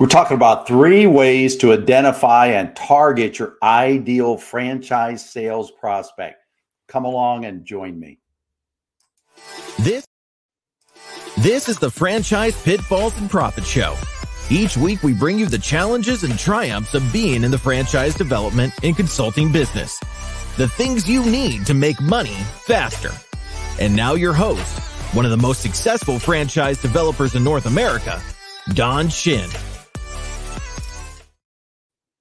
We're talking about three ways to identify and target your ideal franchise sales prospect. Come along and join me. This This is the Franchise Pitfalls and Profit Show. Each week we bring you the challenges and triumphs of being in the franchise development and consulting business. The things you need to make money faster. And now your host, one of the most successful franchise developers in North America, Don Shin.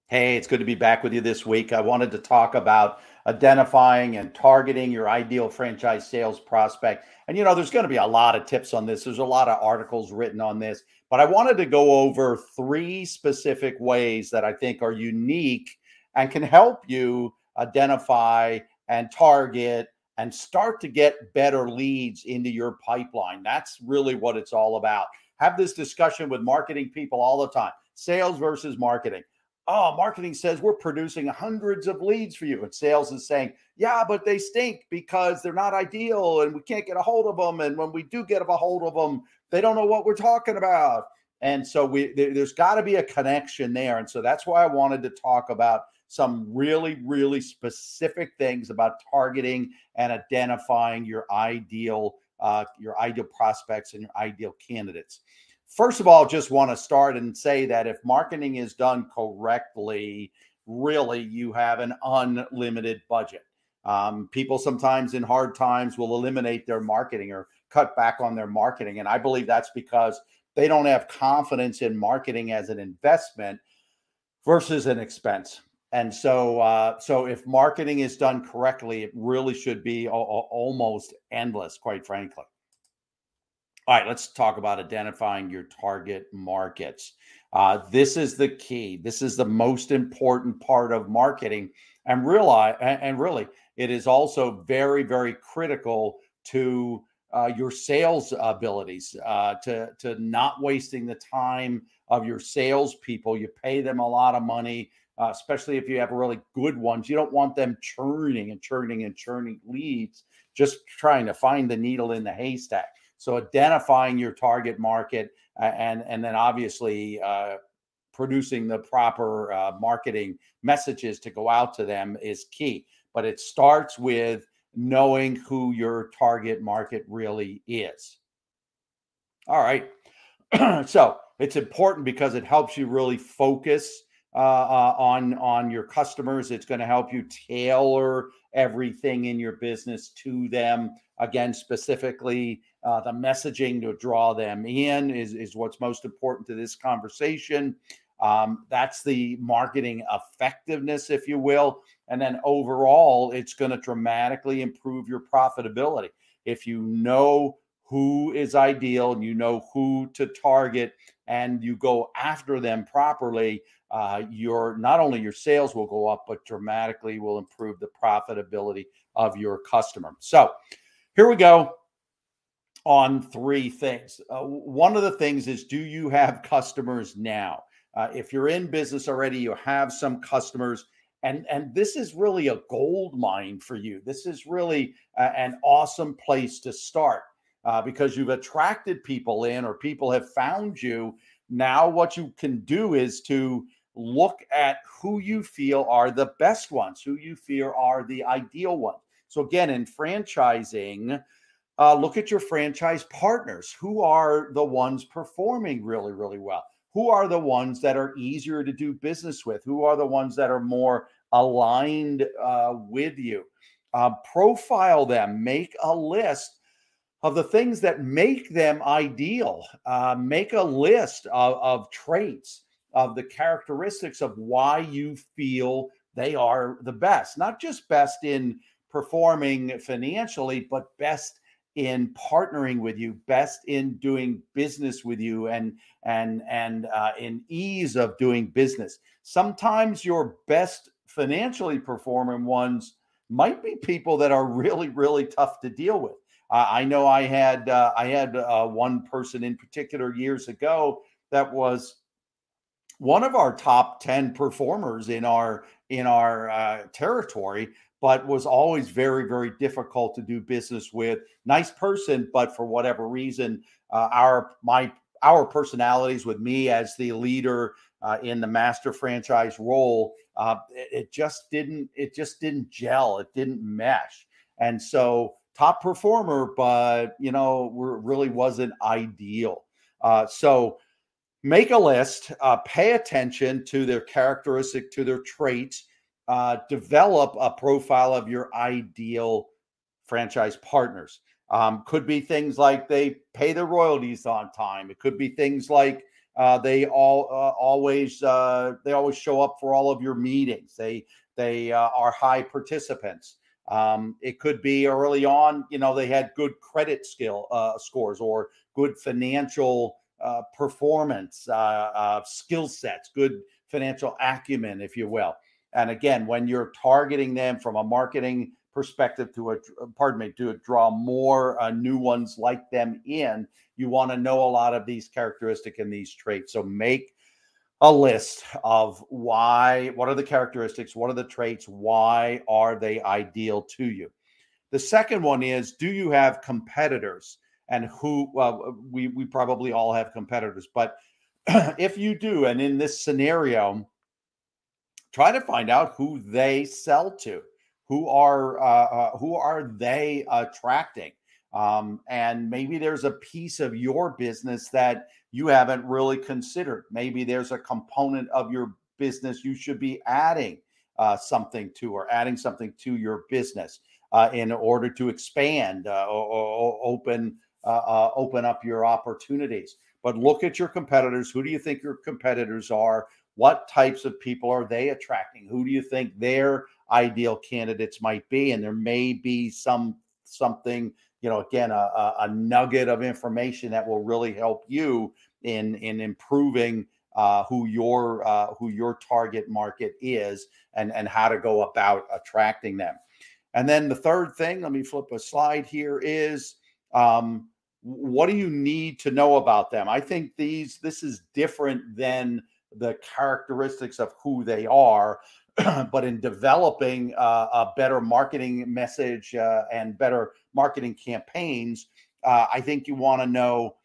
Hey, it's good to be back with you this week. I wanted to talk about identifying and targeting your ideal franchise sales prospect. And, you know, there's going to be a lot of tips on this, there's a lot of articles written on this, but I wanted to go over three specific ways that I think are unique and can help you identify and target and start to get better leads into your pipeline. That's really what it's all about. Have this discussion with marketing people all the time sales versus marketing oh, marketing says we're producing hundreds of leads for you. And sales is saying, yeah, but they stink because they're not ideal and we can't get a hold of them. And when we do get a hold of them, they don't know what we're talking about. And so we there, has got to be a connection there. And so that's why I wanted to talk about some really, really specific things about targeting and identifying your ideal, uh, your ideal prospects and your ideal candidates. First of all, just want to start and say that if marketing is done correctly, really you have an unlimited budget. Um, people sometimes in hard times will eliminate their marketing or cut back on their marketing. And I believe that's because they don't have confidence in marketing as an investment versus an expense. And so, uh, so if marketing is done correctly, it really should be a- a- almost endless, quite frankly. All right, let's talk about identifying your target markets. Uh, this is the key. This is the most important part of marketing, and realize, and really, it is also very, very critical to uh, your sales abilities. Uh, to to not wasting the time of your salespeople. You pay them a lot of money, uh, especially if you have really good ones. You don't want them churning and churning and churning leads, just trying to find the needle in the haystack. So identifying your target market and and then obviously uh, producing the proper uh, marketing messages to go out to them is key. But it starts with knowing who your target market really is. All right. so it's important because it helps you really focus uh, uh, on on your customers. It's going to help you tailor everything in your business to them. Again, specifically, uh, the messaging to draw them in is is what's most important to this conversation. Um, that's the marketing effectiveness, if you will. And then overall, it's going to dramatically improve your profitability. If you know who is ideal and you know who to target and you go after them properly, uh, your not only your sales will go up, but dramatically will improve the profitability of your customer. So here we go on three things. Uh, one of the things is do you have customers now? Uh, if you're in business already, you have some customers. And, and this is really a gold mine for you. This is really a, an awesome place to start uh, because you've attracted people in or people have found you. Now, what you can do is to look at who you feel are the best ones, who you feel are the ideal ones. So, again, in franchising, uh, look at your franchise partners. Who are the ones performing really, really well? Who are the ones that are easier to do business with? Who are the ones that are more aligned uh, with you? Uh, profile them, make a list of the things that make them ideal. Uh, make a list of, of traits, of the characteristics of why you feel they are the best, not just best in performing financially, but best in partnering with you, best in doing business with you, and and and uh, in ease of doing business. Sometimes your best financially performing ones might be people that are really really tough to deal with. Uh, I know I had uh, I had uh, one person in particular years ago that was one of our top 10 performers in our in our uh, territory but was always very very difficult to do business with nice person but for whatever reason uh, our my our personalities with me as the leader uh, in the master franchise role, it, it just didn't it just didn't gel. It didn't mesh, and so top performer, but you know, really wasn't ideal. Uh, so make a list, uh, pay attention to their characteristic, to their traits, uh, develop a profile of your ideal franchise partners. Um, could be things like they pay their royalties on time. It could be things like uh, they all uh, always uh, they always show up for all of your meetings. They they are high participants. Um, it could be early on, you know, they had good credit skill uh, scores or good financial uh, performance, skill sets, good financial acumen, if you will. And again, when you're targeting them from a marketing perspective to a pardon me to draw more uh, new ones like them in you want to know a lot of these characteristic and these traits so make a list of why what are the characteristics what are the traits why are they ideal to you? The second one is do you have competitors? And who well we we probably all have competitors but if you do and in this scenario try to find out who they sell to who are uh, uh, who are they attracting um, and maybe there's a piece of your business that you haven't really considered. Maybe there's a component of your business you should be adding uh, something to or adding something to your business uh, in order to expand uh, or, or, open uh, open up your opportunities. But look at your competitors. Who do you think your competitors are? What types of people are they attracting? Who do you think they're ideal candidates might be? And there may be some something you know again a, a nugget of information that will really help you in in improving uh, who your uh, who your target market is and and how to go about attracting them. And then the third thing let me flip a slide here is um, what do you need to know about them? I think these this is different than the characteristics of who they are but in developing uh, a better marketing message uh, and better marketing campaigns, uh, I think you want to know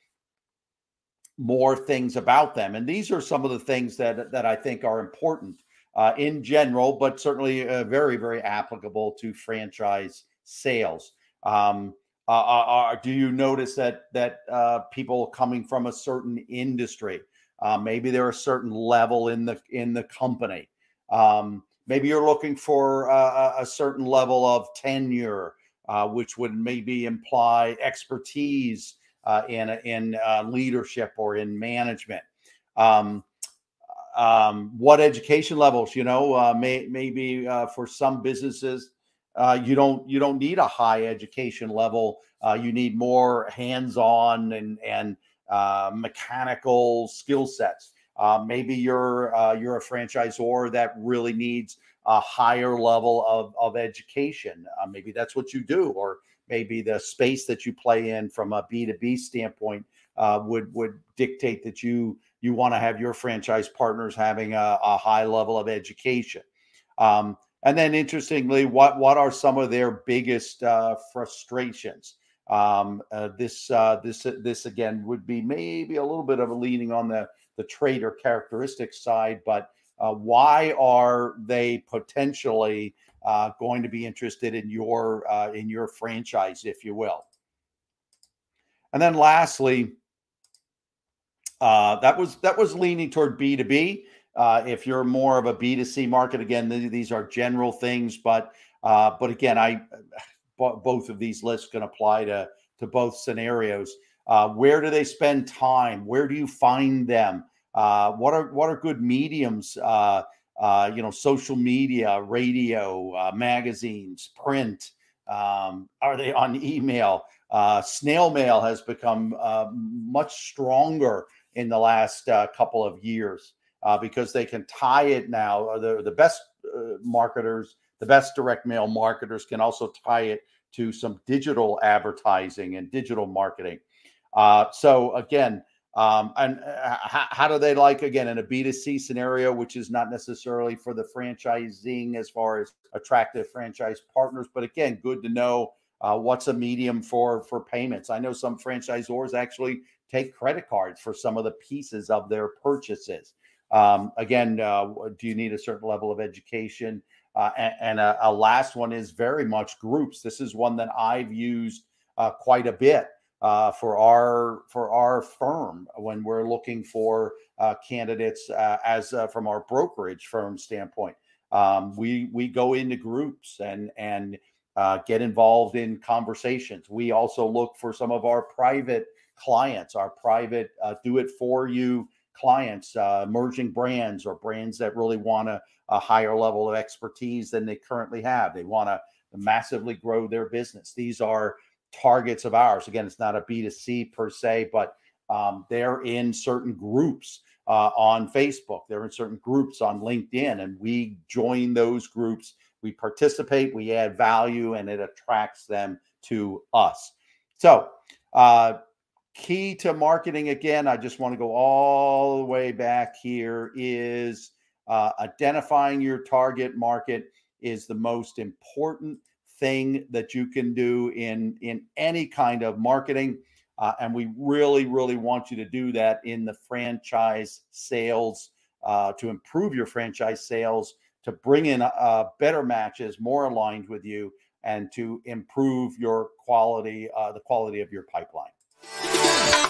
more things about them. And these are some of the things that that I think are important uh, in general, but certainly uh, very very applicable to franchise sales. Um, uh, do you notice that that people coming from a certain industry? Maybe they're a certain level in the in the company. Um, maybe you're looking for uh, a certain level of tenure, uh, which would maybe imply expertise uh, in in uh, leadership or in management. Um, um, what education levels? You know, uh, may, maybe uh, for some businesses, you don't you don't need a high education level. you need more hands-on and and mechanical skill sets. Uh, maybe you're uh, you're a franchisor that really needs a higher level of, of education. Uh, maybe that's what you do, or maybe the space that you play in from a B2B standpoint uh, would would dictate that you you want to have your franchise partners having a, a high level of education. Um, and then, interestingly, what what are some of their biggest uh, frustrations? Um, uh, this this this again would be maybe a little bit of a leaning on the the trait or side, but uh, why are they potentially uh, going to be interested in your uh, in your franchise, if you will? And then lastly, uh, that was that was leaning toward B two B. Uh, if you're more of a B two C market, again, these are general things, but uh, but again, I both of these lists can apply to to both scenarios. Uh, where do they spend time? Where do you find them? Uh, what are what are good mediums? Uh, uh you know, social media, radio, uh, magazines, print. Um, are they on email? Uh, snail mail has become much stronger in the last couple of years because they can tie it now. The the best marketers, the best direct mail marketers, can also tie it to some digital advertising and digital marketing. Uh, so again, um, and uh, how, how, do they like again in a B2C scenario, which is not necessarily for the franchising as far as attractive franchise partners, but again, good to know uh, what's a medium for for payments. I know some franchisors actually take credit cards for some of the pieces of their purchases. Um, again, uh, do you need a certain level of education? Uh, and, and a, a, last one is very much groups. This is one that I've used uh, quite a bit uh, for our for our firm when we're looking for uh, candidates uh, as from our brokerage firm standpoint. Um, we we go into groups and and get involved in conversations. We also look for some of our private clients, our private do it for you clients, uh, emerging brands or brands that really want a, a higher level of expertise than they currently have. They want to massively grow their business. These are targets of ours. Again, it's not a B2C per se, but um, they're in certain groups uh, on Facebook. They're in certain groups on LinkedIn, and we join those groups. We participate, we add value, and it attracts them to us. So, uh, key to marketing again i just want to go all the way back here is uh, identifying your target market is the most important thing that you can do in in any kind of marketing uh, and we really really want you to do that in the franchise sales uh, to improve your franchise sales to bring in uh, better matches more aligned with you and to improve your quality uh, the quality of your pipeline yeah.